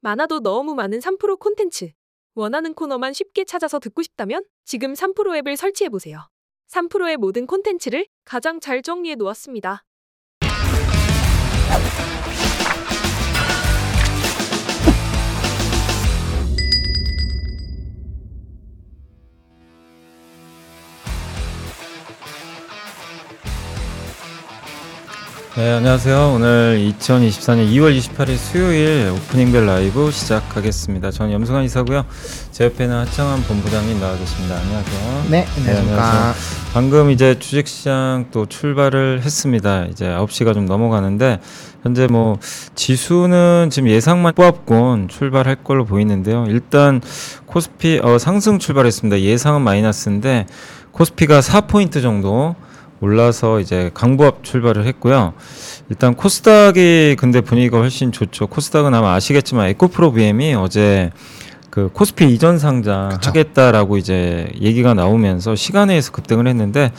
많아도 너무 많은 3프로 콘텐츠. 원하는 코너만 쉽게 찾아서 듣고 싶다면 지금 3프로 앱을 설치해보세요. 3프로의 모든 콘텐츠를 가장 잘 정리해 놓았습니다. 네, 안녕하세요. 오늘 2024년 2월 28일 수요일 오프닝벨 라이브 시작하겠습니다. 저는 염승환 이사고요. 제 옆에는 하창환 본부장님 나와 계십니다. 안녕하세요. 네, 안녕하십니까. 방금 이제 주식시장 또 출발을 했습니다. 이제 9시가 좀 넘어가는데 현재 뭐 지수는 지금 예상만 뽑았곤 출발할 걸로 보이는데요. 일단 코스피 어, 상승 출발했습니다. 예상은 마이너스인데 코스피가 4포인트 정도 올라서 이제 강보합 출발을 했고요. 일단 코스닥이 근데 분위기가 훨씬 좋죠. 코스닥은 아마 아시겠지만 에코프로 BM이 어제 그 코스피 이전 상장 그쵸. 하겠다라고 이제 얘기가 나오면서 시간에서 급등을 했는데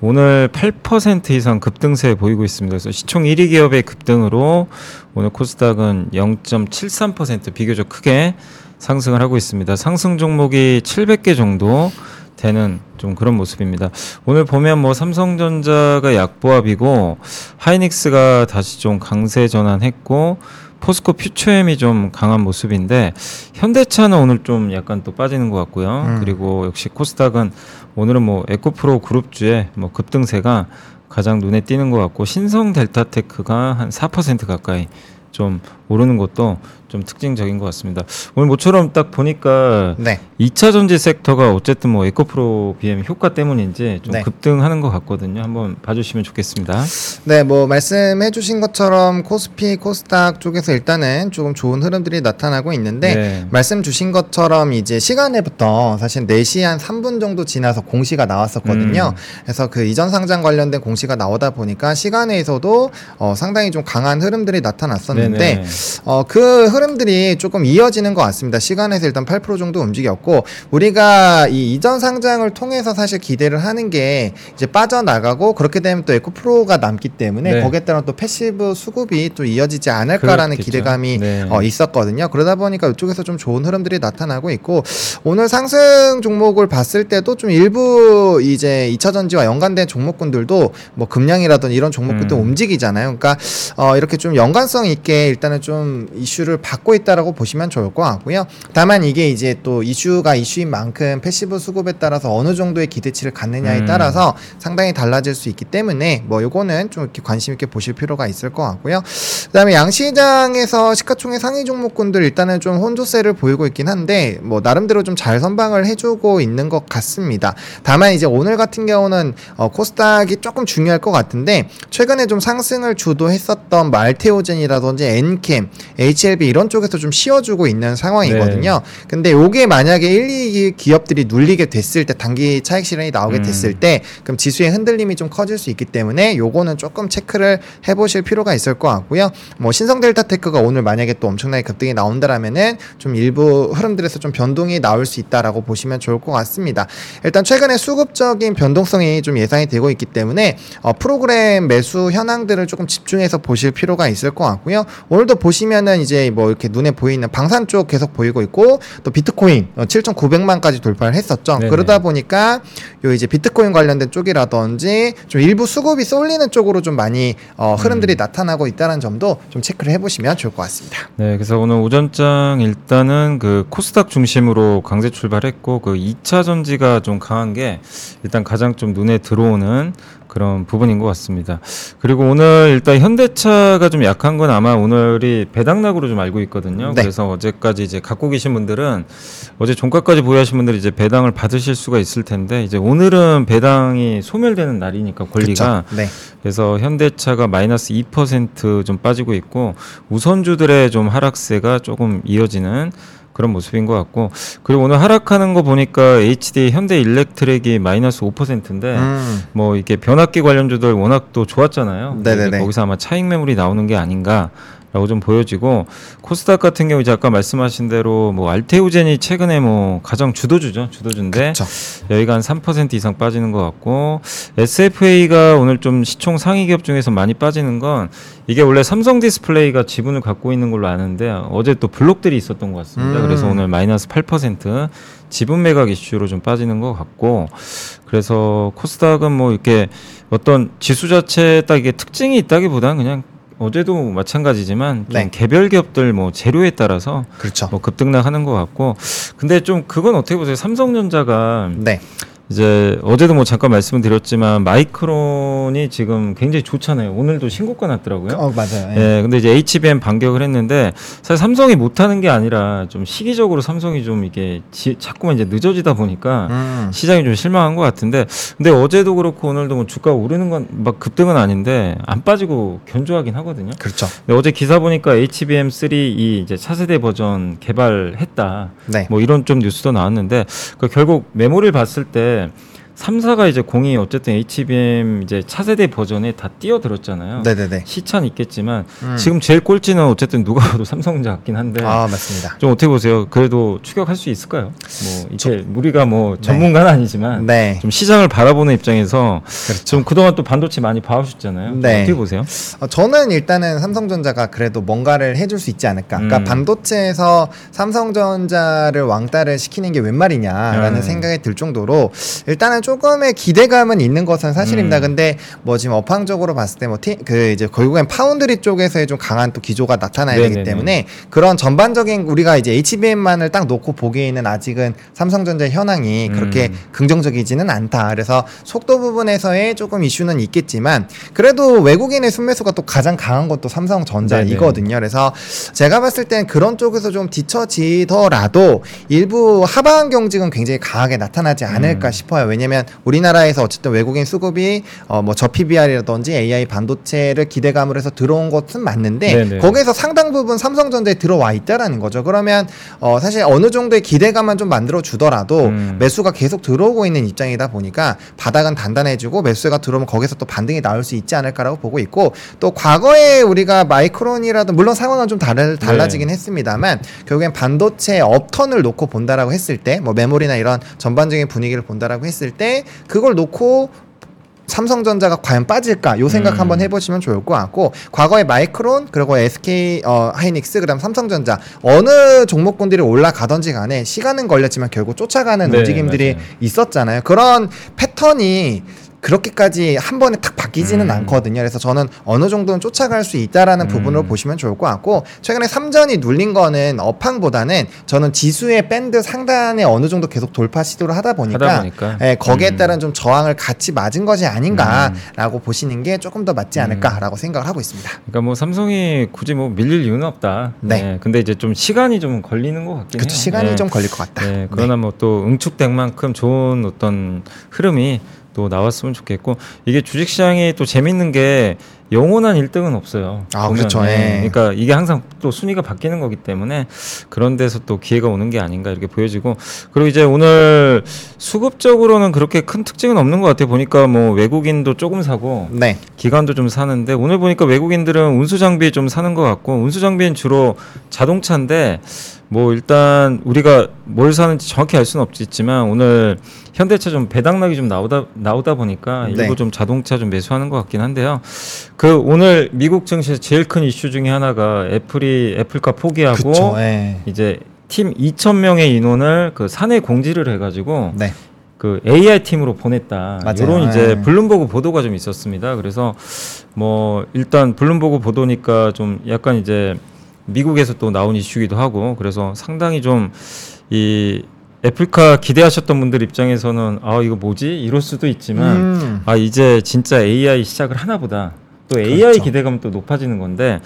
오늘 8% 이상 급등세 보이고 있습니다. 그래서 시총 1위 기업의 급등으로 오늘 코스닥은 0.73% 비교적 크게 상승을 하고 있습니다. 상승 종목이 700개 정도 되는 좀 그런 모습입니다. 오늘 보면 뭐 삼성전자가 약보합이고 하이닉스가 다시 좀 강세 전환했고 포스코 퓨처엠이 좀 강한 모습인데 현대차는 오늘 좀 약간 또 빠지는 것 같고요. 음. 그리고 역시 코스닥은 오늘은 뭐 에코프로 그룹주의 뭐 급등세가 가장 눈에 띄는 것 같고 신성 델타테크가 한 4% 가까이 좀 오르는 것도 좀 특징적인 것 같습니다. 오늘 모처럼 딱 보니까 네. 2차 전지 섹터가 어쨌든 뭐 에코프로 BM 효과 때문인지 좀 네. 급등하는 것 같거든요. 한번 봐주시면 좋겠습니다. 네, 뭐 말씀해 주신 것처럼 코스피, 코스닥 쪽에서 일단은 조금 좋은 흐름들이 나타나고 있는데 네. 말씀 주신 것처럼 이제 시간에부터 사실 4시 한 3분 정도 지나서 공시가 나왔었거든요. 음. 그래서 그 이전 상장 관련된 공시가 나오다 보니까 시간에서도 어, 상당히 좀 강한 흐름들이 나타났었는데. 어, 그 흐름 들이 조금 이어지는 것 같습니다. 시간에서 일단 8% 정도 움직였고, 우리가 이 이전 상장을 통해서 사실 기대를 하는 게 이제 빠져나가고, 그렇게 되면 또 에코프로가 남기 때문에 네. 거기에 따라 또 passive 수급이 또 이어지지 않을까라는 그렇겠죠. 기대감이 네. 어, 있었거든요. 그러다 보니까 이쪽에서 좀 좋은 흐름들이 나타나고 있고, 오늘 상승 종목을 봤을 때도 좀 일부 이제 2차 전지와 연관된 종목군들도 뭐 금량이라든 이런 종목들도 음. 움직이잖아요. 그러니까 어, 이렇게 좀 연관성 있게 일단은 좀 이슈를 받고 있다라고 보시면 좋을 것 같고요. 다만 이게 이제 또 이슈가 이슈인 만큼 passive 수급에 따라서 어느 정도의 기대치를 갖느냐에 음. 따라서 상당히 달라질 수 있기 때문에 뭐 요거는 좀 이렇게 관심 있게 보실 필요가 있을 것 같고요. 그다음에 양시장에서 시가총액 상위 종목군들 일단은 좀 혼조세를 보이고 있긴 한데 뭐 나름대로 좀 잘 선방을 해주고 있는 것 같습니다. 다만 이제 오늘 같은 경우는 어, 코스닥이 조금 중요할 것 같은데 최근에 좀 상승을 주도했었던 알테오젠이라든지 엔캠, HLB 이런 쪽에서 좀 쉬어주고 있는 상황이거든요. 근데 요게 만약에 1, 2기 기업들이 눌리게 됐을 때 단기 차익 실현이 나오게 음. 됐을 때 그럼 지수의 흔들림이 좀 커질 수 있기 때문에 요거는 조금 체크를 해보실 필요가 있을 것 같고요. 뭐 신성델타테크가 오늘 만약에 또 엄청나게 급등이 나온다라면은 좀 일부 흐름들에서 좀 변동이 나올 수 있다라고 보시면 좋을 것 같습니다. 일단 최근에 수급적인 변동성이 좀 예상이 되고 있기 때문에 어, 프로그램 매수 현황들을 조금 집중해서 보실 필요가 있을 것 같고요. 오늘도 보시면은 이제 뭐 이렇게 눈에 보이는 방산 쪽 계속 보이고 있고 또 비트코인 어, 7,900만까지 돌파를 했었죠. 네네. 그러다 보니까 요 이제 비트코인 관련된 쪽이라든지 좀 일부 수급이 쏠리는 쪽으로 좀 많이 어, 흐름들이 나타나고 있다는 점도 좀 체크를 해보시면 좋을 것 같습니다. 네, 그래서 오늘 오전장 일단은 그 코스닥 중심으로 강세 출발했고 그 2차 전지가 좀 강한 게 일단 가장 좀 눈에 들어오는 그런 부분인 것 같습니다. 그리고 오늘 일단 현대차가 좀 약한 건 아마 오늘이 배당락으로 좀 알고 있거든요. 네. 그래서 어제까지 이제 갖고 계신 분들은 어제 종가까지 보유하신 분들이 이제 배당을 받으실 수가 있을 텐데 이제 오늘은 배당이 소멸되는 날이니까 권리가? 네. 그래서 현대차가 마이너스 2%좀 빠지고 있고 우선주들의 좀 하락세가 조금 이어지는 그런 모습인 것 같고 그리고 오늘 하락하는 거 보니까 HD 현대 일렉트렉이 마이너스 5%인데 음. 뭐 이렇게 변압기 관련주들 워낙 또 좋았잖아요. 네네네. 거기서 아마 차익 매물이 나오는 게 아닌가. 라고 좀 보여지고 코스닥 같은 경우 이제 아까 말씀하신 대로 뭐 알테오젠이 최근에 뭐 가장 주도주죠 주도주인데 그쵸. 여기가 한 3% 이상 빠지는 것 같고 SFA가 오늘 좀 시총 상위 기업 중에서 많이 빠지는 건 이게 원래 삼성 디스플레이가 지분을 갖고 있는 걸로 아는데 어제 또 block deal이 있었던 것 같습니다. 음. 그래서 오늘 마이너스 8% 지분 매각 이슈로 좀 빠지는 것 같고 그래서 코스닥은 뭐 이렇게 어떤 지수 자체에 딱 이게 특징이 있다기보다는 그냥 어제도 마찬가지지만 좀 네. 개별 기업들 뭐 재료에 따라서 그렇죠. 뭐 급등락하는 것 같고 근데 좀 그건 어떻게 보세요? 삼성전자가 네. 이제 어제도 뭐 잠깐 말씀을 드렸지만 마이크론이 지금 굉장히 좋잖아요. 오늘도 신고가 났더라고요. 어, 맞아요. 예. 예, 근데 이제 HBM 반격을 했는데 사실 삼성이 못하는 게 아니라 좀 시기적으로 삼성이 좀 이게 지, 자꾸만 이제 늦어지다 보니까 음. 시장이 좀 실망한 것 같은데 근데 어제도 그렇고 오늘도 뭐 주가 오르는 건 막 급등은 아닌데 안 빠지고 견조하긴 하거든요. 그렇죠. 근데 어제 기사 보니까 HBM3 이 이제 차세대 버전 개발했다. 네. 뭐 이런 좀 뉴스도 나왔는데 그 결국 메모를 봤을 때 했는데 3사가 이제 공이 어쨌든 HBM 이제 차세대 버전에 다 뛰어들었잖아요. 네네네. 시차는 있겠지만 음. 지금 제일 꼴찌는 어쨌든 누가 봐도 삼성전자 같긴 한데 아 맞습니다. 좀 어떻게 보세요? 그래도 추격할 수 있을까요? 뭐 이게 우리가 뭐 전문가는 아니지만 네. 좀 시장을 바라보는 입장에서 그렇죠. 좀 그동안 또 반도체 많이 봐오셨잖아요. 좀 네. 어떻게 보세요? 어, 저는 일단은 삼성전자가 그래도 뭔가를 해줄 수 있지 않을까. 그러니까 음. 반도체에서 삼성전자를 왕따를 시키는 게 웬 말이냐라는 음. 생각이 들 정도로 일단은 조금의 기대감은 있는 것은 사실입니다. 음. 근데 뭐 지금 업황적으로 봤을 때 뭐 그 이제 결국엔 파운드리 쪽에서의 좀 강한 또 기조가 나타나야 되기 네네네. 때문에 그런 전반적인 우리가 이제 HBM만을 딱 놓고 보기에는 아직은 삼성전자의 현황이 그렇게 음. 긍정적이지는 않다. 그래서 속도 부분에서의 조금 이슈는 있겠지만 그래도 외국인의 순매수가 또 가장 강한 것도 삼성전자이거든요. 그래서 제가 봤을 땐 그런 쪽에서 좀 뒤처지더라도 일부 하방 경직은 굉장히 강하게 나타나지 않을까 음. 싶어요. 왜냐면 우리나라에서 어쨌든 외국인 수급이 어 뭐 저 PBR이라든지 AI 반도체를 기대감으로 해서 들어온 것은 맞는데 네네. 거기에서 상당 부분 삼성전자에 들어와 있다라는 거죠. 그러면 어 사실 어느 정도의 기대감만 좀 만들어 주더라도 음. 매수가 계속 들어오고 있는 입장이다 보니까 바닥은 단단해지고 매수가 들어오면 거기서 또 반등이 나올 수 있지 않을까라고 보고 있고 또 과거에 우리가 마이크론이라도 물론 상황은 좀 다르, 달라지긴 했습니다만 결국엔 반도체 업턴을 놓고 본다라고 했을 때 뭐 메모리나 이런 전반적인 분위기를 본다라고 했을 때 그걸 놓고 삼성전자가 과연 빠질까 요 생각 음. 한번 해보시면 좋을 것 같고 과거에 마이크론 그리고 SK 어, 하이닉스 그다음 삼성전자 어느 종목군들이 올라가던지 간에 시간은 걸렸지만 결국 쫓아가는 네, 움직임들이 맞아요. 있었잖아요 그런 패턴이 그렇게까지 한 번에 탁 바뀌지는 음. 않거든요. 그래서 저는 어느 정도는 쫓아갈 수 있다라는 음. 부분으로 보시면 좋을 것 같고 최근에 삼전이 눌린 거는 업황보다는 저는 지수의 밴드 상단에 어느 정도 계속 돌파 시도를 하다 보니까, 하다 보니까. 예, 거기에 음. 따른 좀 저항을 같이 맞은 것이 아닌가라고 보시는 게 조금 더 맞지 않을까라고 생각을 하고 있습니다. 그러니까 뭐 삼성이 굳이 뭐 밀릴 이유는 없다. 네. 근데 이제 좀 시간이 좀 걸리는 것 같긴 해요. 그렇죠. 시간이 네. 좀 걸릴 것 같다. 네, 그러나 뭐 또 응축된 만큼 좋은 어떤 흐름이 또 나왔으면 좋겠고 이게 주식 시장이 또 재밌는 게 영원한 1등은 없어요. 아, 그렇죠. 네. 예. 그러니까 이게 항상 또 순위가 바뀌는 거기 때문에 그런 데서 또 기회가 오는 게 아닌가 이렇게 보여지고 그리고 이제 오늘 수급적으로는 그렇게 큰 특징은 없는 것 같아요. 보니까 뭐 외국인도 조금 사고 네. 기관도 좀 사는데 오늘 보니까 외국인들은 운수 장비 좀 사는 것 같고 운수 장비는 주로 자동차인데 뭐 일단 우리가 뭘 사는지 정확히 알 수는 없겠지만 오늘 현대차 좀 배당락이 좀 나오다 나오다 보니까 네. 일부 좀 자동차 좀 매수하는 것 같긴 한데요. 그 오늘 미국 증시에서 제일 큰 이슈 중에 하나가 애플이 애플카 포기하고 그렇죠. 예. 이제 팀 2천 명의 인원을 그 사내 공지를 해가지고 네. 그 AI 팀으로 보냈다. 맞아요. 이런 이제 네. 블룸버그 보도가 좀 있었습니다. 그래서 뭐 일단 블룸버그 보도니까 좀 약간 이제 미국에서 또 나온 이슈기도 하고 그래서 상당히 좀 이 애플카 기대하셨던 분들 입장에서는 아 이거 뭐지 이럴 수도 있지만 음. 아 이제 진짜 AI 시작을 하나 보다. 또 AI 그렇죠. 기대감은 또 높아지는 건데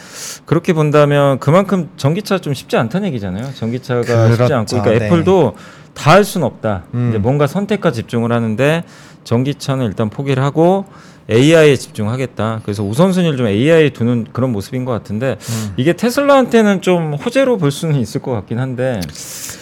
그렇게 본다면 그만큼 전기차 좀 쉽지 않다는 얘기잖아요. 전기차가 쉽지 그렇죠. 않고 그러니까 네. 애플도 다 할 수는 없다. 음. 이제 뭔가 선택과 집중을 하는데 전기차는 일단 포기를 하고 AI에 집중하겠다. 그래서 우선순위를 좀 AI에 두는 그런 모습인 것 같은데 음. 이게 테슬라한테는 좀 호재로 볼 수는 있을 것 같긴 한데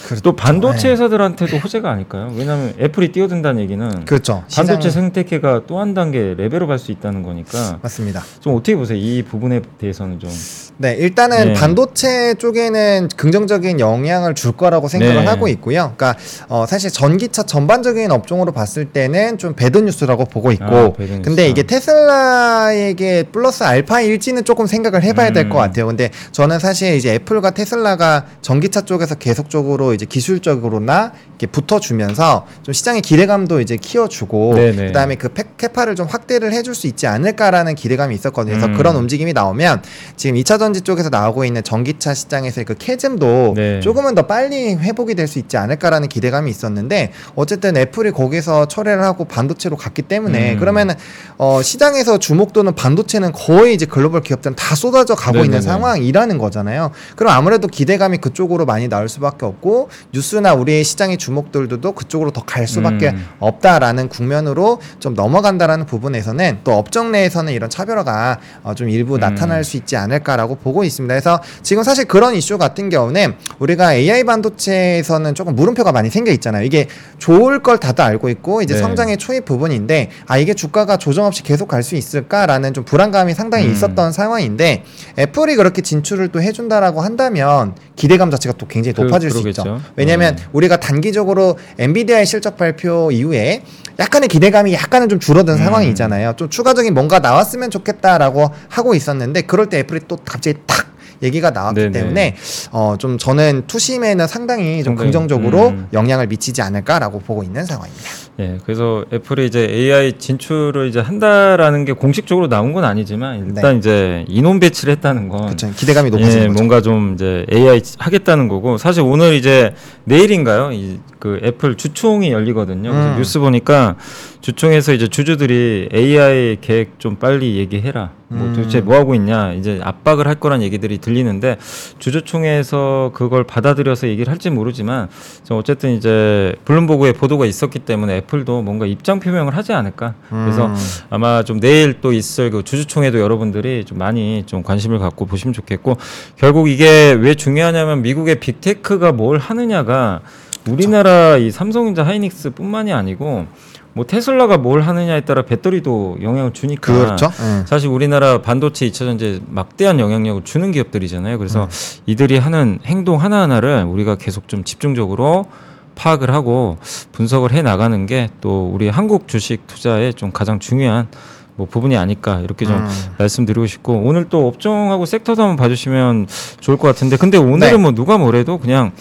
그렇죠. 또 반도체 네. 회사들한테도 호재가 아닐까요? 왜냐하면 애플이 뛰어든다는 얘기는 그렇죠. 반도체 시장- 생태계가 또 한 단계 level up 할 수 있다는 거니까 맞습니다. 좀 어떻게 보세요? 이 부분에 대해서는 좀 네, 일단은 네. 반도체 쪽에는 긍정적인 영향을 줄 거라고 생각을 네. 하고 있고요. 그러니까 어, 사실 전기차 전반적인 업종으로 봤을 때는 좀 bad news라고 보고 있고, 아, bad news. 근데 이게 테슬라에게 플러스 알파일지는 조금 생각을 해봐야 될것 음. 같아요. 근데 저는 사실 이제 애플과 테슬라가 전기차 쪽에서 계속적으로 이제 기술적으로나 이렇게 붙어주면서 좀 시장의 기대감도 이제 키워주고, 네네. 그다음에 그 팩- capa를 좀 확대를 해줄 수 있지 않을까라는 기대감이 있었거든요. 그래서 음. 그런 움직임이 나오면 지금 2차 전지 쪽에서 나오고 있는 전기차 시장에서의 그 캐즘도 네. 조금은 더 빨리 회복이 될 수 있지 않을까라는 기대감이 있었는데 어쨌든 애플이 거기서 철회를 하고 반도체로 갔기 때문에 음. 그러면은 어 시장에서 주목도는 반도체는 거의 이제 글로벌 기업들은 다 쏟아져 가고 있는 네네네. 상황이라는 거잖아요. 그럼 아무래도 기대감이 그쪽으로 많이 나올 수밖에 없고 뉴스나 우리의 시장의 주목들도 그쪽으로 더 갈 수밖에 음. 없다라는 국면으로 좀 넘어간다라는 부분에서는 또 업종 내에서는 이런 차별화가 어, 좀 일부 음. 나타날 수 있지 않을까라고 보고 있습니다. 그래서 지금 사실 그런 이슈 같은 경우는 우리가 AI 반도체에서는 조금 물음표가 많이 생겨 있잖아요. 이게 좋을 걸 다들 알고 있고 이제 네. 성장의 초입 부분인데 아 이게 주가가 조정 없이 계속 갈 수 있을까라는 좀 불안감이 상당히 음. 있었던 상황인데 애플이 그렇게 진출을 또 해준다라고 한다면 기대감 자체가 또 굉장히 그- 높아질 수 그러겠죠. 있죠. 왜냐하면 네. 우리가 단기적으로 엔비디아의 실적 발표 이후에 약간의 기대감이 약간은 좀 줄어든 음. 상황이잖아요. 좀 추가적인 뭔가 나왔으면 좋겠다라고 하고 있었는데 그럴 때 애플이 또 갑자기 탁 얘기가 나왔기 네네. 때문에 어 좀 저는 투심에는 상당히 좀 상당히, 긍정적으로 음. 영향을 미치지 않을까라고 보고 있는 상황입니다. 예, 그래서 애플이 이제 AI 진출을 이제 한다라는 게 공식적으로 나온 건 아니지만 일단 이제 인원 배치를 했다는 건 그렇죠. 기대감이 높아지는 예. 뭔가 좀 이제 AI 하겠다는 거고 사실 오늘 이제 내일인가요? 이 그 애플 주총이 열리거든요. 그래서 음. 뉴스 보니까 주총에서 이제 주주들이 AI 계획 좀 빨리 얘기해라. 뭐 음. 도대체 뭐 하고 있냐? 이제 압박을 할 거란 얘기들이 들리는데 주주총회에서 그걸 받아들여서 얘기를 할지 모르지만 저 어쨌든 이제 블룸버그에 보도가 있었기 때문에 애플도 뭔가 입장 표명을 하지 않을까. 그래서 음. 아마 좀 내일 또 있을 그 주주총회도 여러분들이 좀 많이 좀 관심을 갖고 보시면 좋겠고 결국 이게 왜 중요하냐면 미국의 빅테크가 뭘 하느냐가 우리나라 이 삼성전자 하이닉스뿐만이 아니고 뭐 테슬라가 뭘 하느냐에 따라 배터리도 영향을 주니까 그렇죠. 음. 사실 우리나라 반도체 2차 전지에 막대한 영향력을 주는 기업들이잖아요. 그래서 음. 이들이 하는 행동 하나하나를 우리가 계속 좀 집중적으로 파악을 하고 분석을 해 나가는 게 또 우리 한국 주식 투자에 좀 가장 중요한 뭐 부분이 아닐까 이렇게 좀 음. 말씀드리고 싶고 오늘 또 업종하고 섹터도 한번 봐주시면 좋을 것 같은데 근데 오늘은 네. 뭐 누가 뭐래도 그냥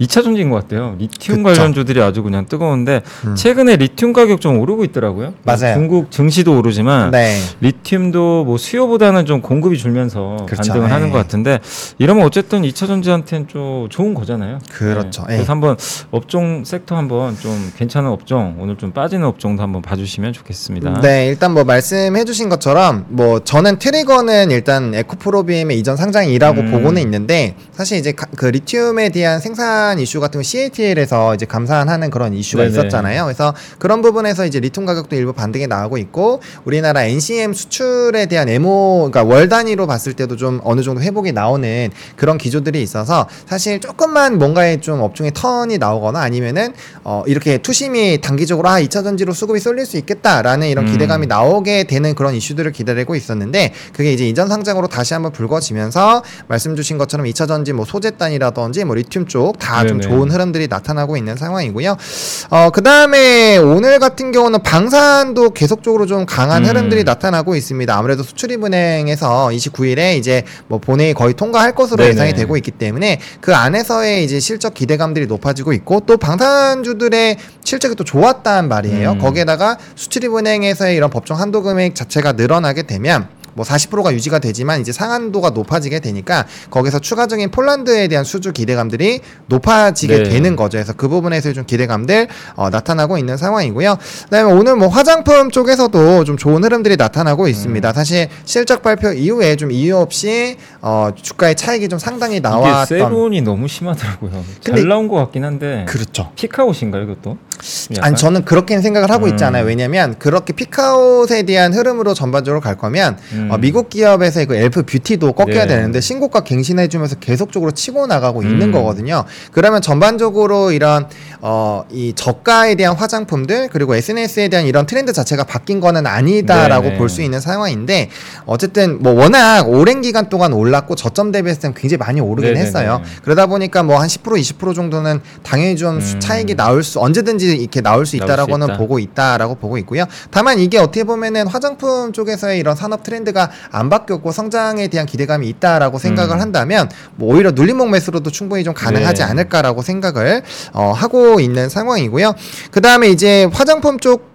2차 전지인 것 같아요. 리튬 그쵸. 관련주들이 아주 그냥 뜨거운데 음. 최근에 리튬 가격 좀 오르고 있더라고요. 맞아요. 중국 증시도 오르지만 네. 리튬도 뭐 수요보다는 좀 공급이 줄면서 그렇죠. 반등을 하는 예. 것 같은데 이러면 어쨌든 2차 전지한테는 좀 좋은 거잖아요. 그렇죠. 네. 예. 그래서 한번 업종 섹터 한번 좀 괜찮은 업종 오늘 좀 빠지는 업종도 한번 봐주시면 좋겠습니다. 네, 일단 뭐 말씀해주신 것처럼 뭐 저는 트리거는 일단 에코프로비엠의 이전 상장이라고 음. 보고는 있는데 사실 이제 가- 그 리튬에 대한 생산 이슈 같은 거 CATL에서 이제 감산하는 그런 이슈가 네네. 있었잖아요. 그래서 그런 부분에서 이제 리튬 가격도 일부 반등이 나오고 있고 우리나라 NCM 수출에 대한 에모 그러니까 월 단위로 봤을 때도 좀 어느 정도 회복이 나오는 그런 기조들이 있어서 사실 조금만 뭔가에 좀 업종의 턴이 나오거나 아니면은 어 이렇게 투심이 단기적으로 아 2차 전지로 수급이 쏠릴 수 있겠다라는 이런 음. 기대감이 나오게 되는 그런 이슈들을 기다리고 있었는데 그게 이제 이전 상장으로 다시 한번 불거지면서 말씀 주신 것처럼 2차 전지 뭐 소재 단이라든지 뭐 리튬 쪽다 좀 네네. 좋은 흐름들이 나타나고 있는 상황이고요. 어 그 다음에 오늘 같은 경우는 방산도 계속적으로 좀 강한 음. 흐름들이 나타나고 있습니다. 아무래도 수출입은행에서 29일에 이제 뭐 본회의 거의 통과할 것으로 네네. 예상이 되고 있기 때문에 그 안에서의 이제 실적 기대감들이 높아지고 있고 또 방산주들의 실적이 또 좋았단 말이에요. 음. 거기에다가 수출입은행에서의 이런 법정 한도 금액 자체가 늘어나게 되면 뭐 40%가 유지가 되지만 이제 상한도가 높아지게 되니까 거기서 추가적인 폴란드에 대한 수주 기대감들이 높아지게 네. 되는 거죠. 그래서 그 부분에서 좀 기대감들 어, 나타나고 있는 상황이고요. 그다음에 오늘 뭐 화장품 쪽에서도 좀 좋은 흐름들이 나타나고 있습니다. 음. 사실 실적 발표 이후에 좀 이유 없이 어, 주가의 차익이 좀 상당히 이게 나왔던 세론이 너무 심하더라고요. 근데- 잘 나온 것 같긴 한데 그렇죠. 피카웃인가요, 이것도? 약간? 아니 저는 그렇게 생각을 하고 음. 있잖아요. 왜냐면 그렇게 피카웃에 대한 흐름으로 전반적으로 갈 거면 음. 어, 미국 기업에서의 그 엘프 뷰티도 꺾여야 네. 되는데 신고가 갱신해주면서 계속적으로 치고 나가고 음. 있는 거거든요. 그러면 전반적으로 이런 어, 이 저가에 대한 화장품들 그리고 SNS에 대한 이런 트렌드 자체가 바뀐 거는 아니다라고 네네. 볼수 있는 상황인데 어쨌든 뭐 워낙 오랜 기간 동안 올랐고 저점 대비했을 땐 굉장히 많이 오르긴 네네네. 했어요. 그러다 보니까 뭐 한 10% 20% 정도는 당연히 좀 수- 음. 차익이 나올 수 언제든지 이렇게 나올 수 나올 수 있다라고는 있다. 보고 있다라고 보고 있고요. 다만 이게 어떻게 보면은 화장품 쪽에서의 이런 산업 트렌드 가 안 바뀌었고 성장에 대한 기대감이 있다라고 생각을 음. 한다면 뭐 오히려 눌림목 매수로도 충분히 좀 가능하지 네. 않을까라고 생각을 어, 하고 있는 상황이고요. 그 다음에 이제 화장품 쪽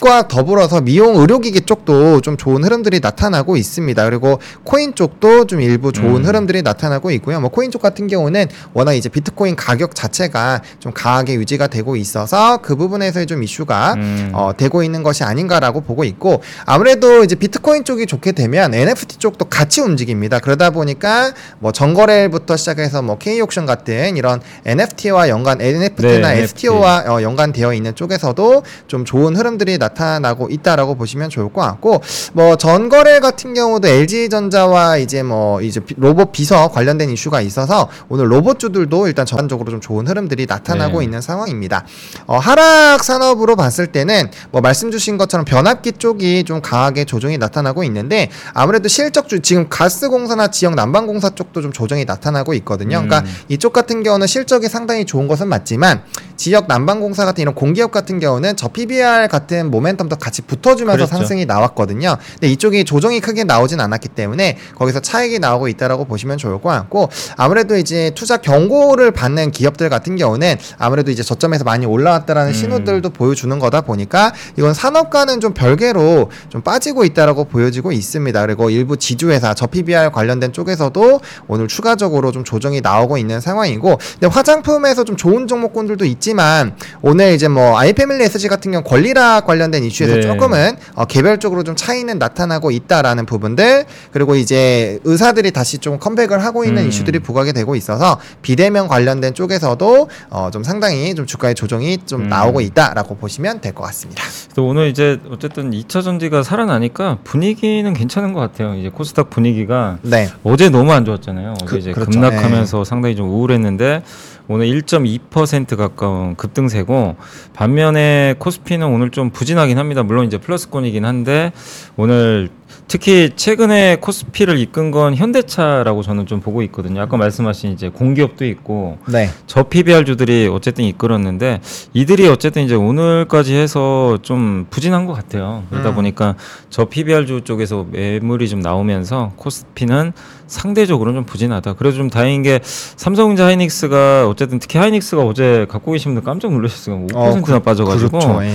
과 더불어서 미용 의료기기 쪽도 좀 좋은 흐름들이 나타나고 있습니다. 그리고 코인 쪽도 좀 일부 좋은 음. 흐름들이 나타나고 있고요. 뭐 코인 쪽 같은 경우는 워낙 이제 비트코인 가격 자체가 좀 강하게 유지가 되고 있어서 그 부분에서의 좀 이슈가 음. 어, 되고 있는 것이 아닌가라고 보고 있고 아무래도 이제 비트코인 쪽이 좋게 되면 NFT 쪽도 같이 움직입니다. 그러다 보니까 뭐 정거래부터 시작해서 뭐 K옥션 같은 이런 NFT와 연관 NFT나 네, STO와 어, 연관되어 있는 쪽에서도 좀 좋은 흐름들이 나 타나고 있다라고 보시면 좋을 것 같고 뭐 전거래 같은 경우도 LG전자와 이제 뭐 이제 비- 로봇 비서 관련된 이슈가 있어서 오늘 로봇주들도 일단 전반적으로 좀 좋은 흐름들이 나타나고 네. 있는 상황입니다. 어, 하락 산업으로 봤을 때는 뭐 말씀 주신 것처럼 변압기 쪽이 좀 강하게 조정이 나타나고 있는데 아무래도 실적주 지금 가스공사나 지역 난방공사 쪽도 좀 조정이 나타나고 있거든요. 음. 그러니까 이쪽 같은 경우는 실적이 상당히 좋은 것은 맞지만 지역 난방공사 같은 이런 공기업 같은 경우는 저 PBR 같은 모멘텀도 같이 붙어주면서 그렇죠. 상승이 나왔거든요. 근데 이쪽이 조정이 크게 나오진 않았기 때문에 거기서 차익이 나오고 있다라고 보시면 좋을 것 같고 아무래도 이제 투자 경고를 받는 기업들 같은 경우는 아무래도 이제 저점에서 많이 올라왔다라는 음. 신호들도 보여주는 거다 보니까 이건 산업과는 좀 별개로 좀 빠지고 있다라고 보여지고 있습니다. 그리고 일부 지주회사 저 PBR 관련된 쪽에서도 오늘 추가적으로 좀 조정이 나오고 있는 상황이고 근데 화장품에서 좀 좋은 종목군들도 있지만 오늘 이제 뭐 아이패밀리 SG 같은 경우 권리락 관련 된 이슈에서 네. 조금은 어, 개별적으로 좀 차이는 나타나고 있다라는 부분들 그리고 이제 의사들이 다시 좀 컴백을 하고 있는 음. 이슈들이 부각이 되고 있어서 비대면 관련된 쪽에서도 어, 좀 상당히 좀 주가의 조정이 좀 음. 나오고 있다라고 보시면 될 것 같습니다. 그래서 오늘 이제 어쨌든 2차 전지가 살아나니까 분위기는 괜찮은 것 같아요. 이제 코스닥 분위기가 네. 어제 너무 안 좋았잖아요. 어제 그- 이제 그렇죠. 급락하면서 상당히 좀 우울했는데 오늘 1.2% 가까운 급등세고 반면에 코스피는 오늘 좀 부진하긴 합니다. 물론 이제 플러스권이긴 한데 오늘 특히 최근에 코스피를 이끈 건 현대차라고 저는 좀 보고 있거든요. 아까 말씀하신 이제 공기업도 있고 네. 저 PBR주들이 어쨌든 이끌었는데 이들이 어쨌든 이제 오늘까지 해서 좀 부진한 것 같아요. 그러다 음. 보니까 저 PBR주 쪽에서 매물이 좀 나오면서 코스피는 상대적으로 좀 부진하다. 그래도 좀 다행인 게 삼성전자 하이닉스가 어쨌든 특히 하이닉스가 어제 갖고 계신 분들 깜짝 놀라셨어요. 5%나 빠져가지고. 그렇죠. 예.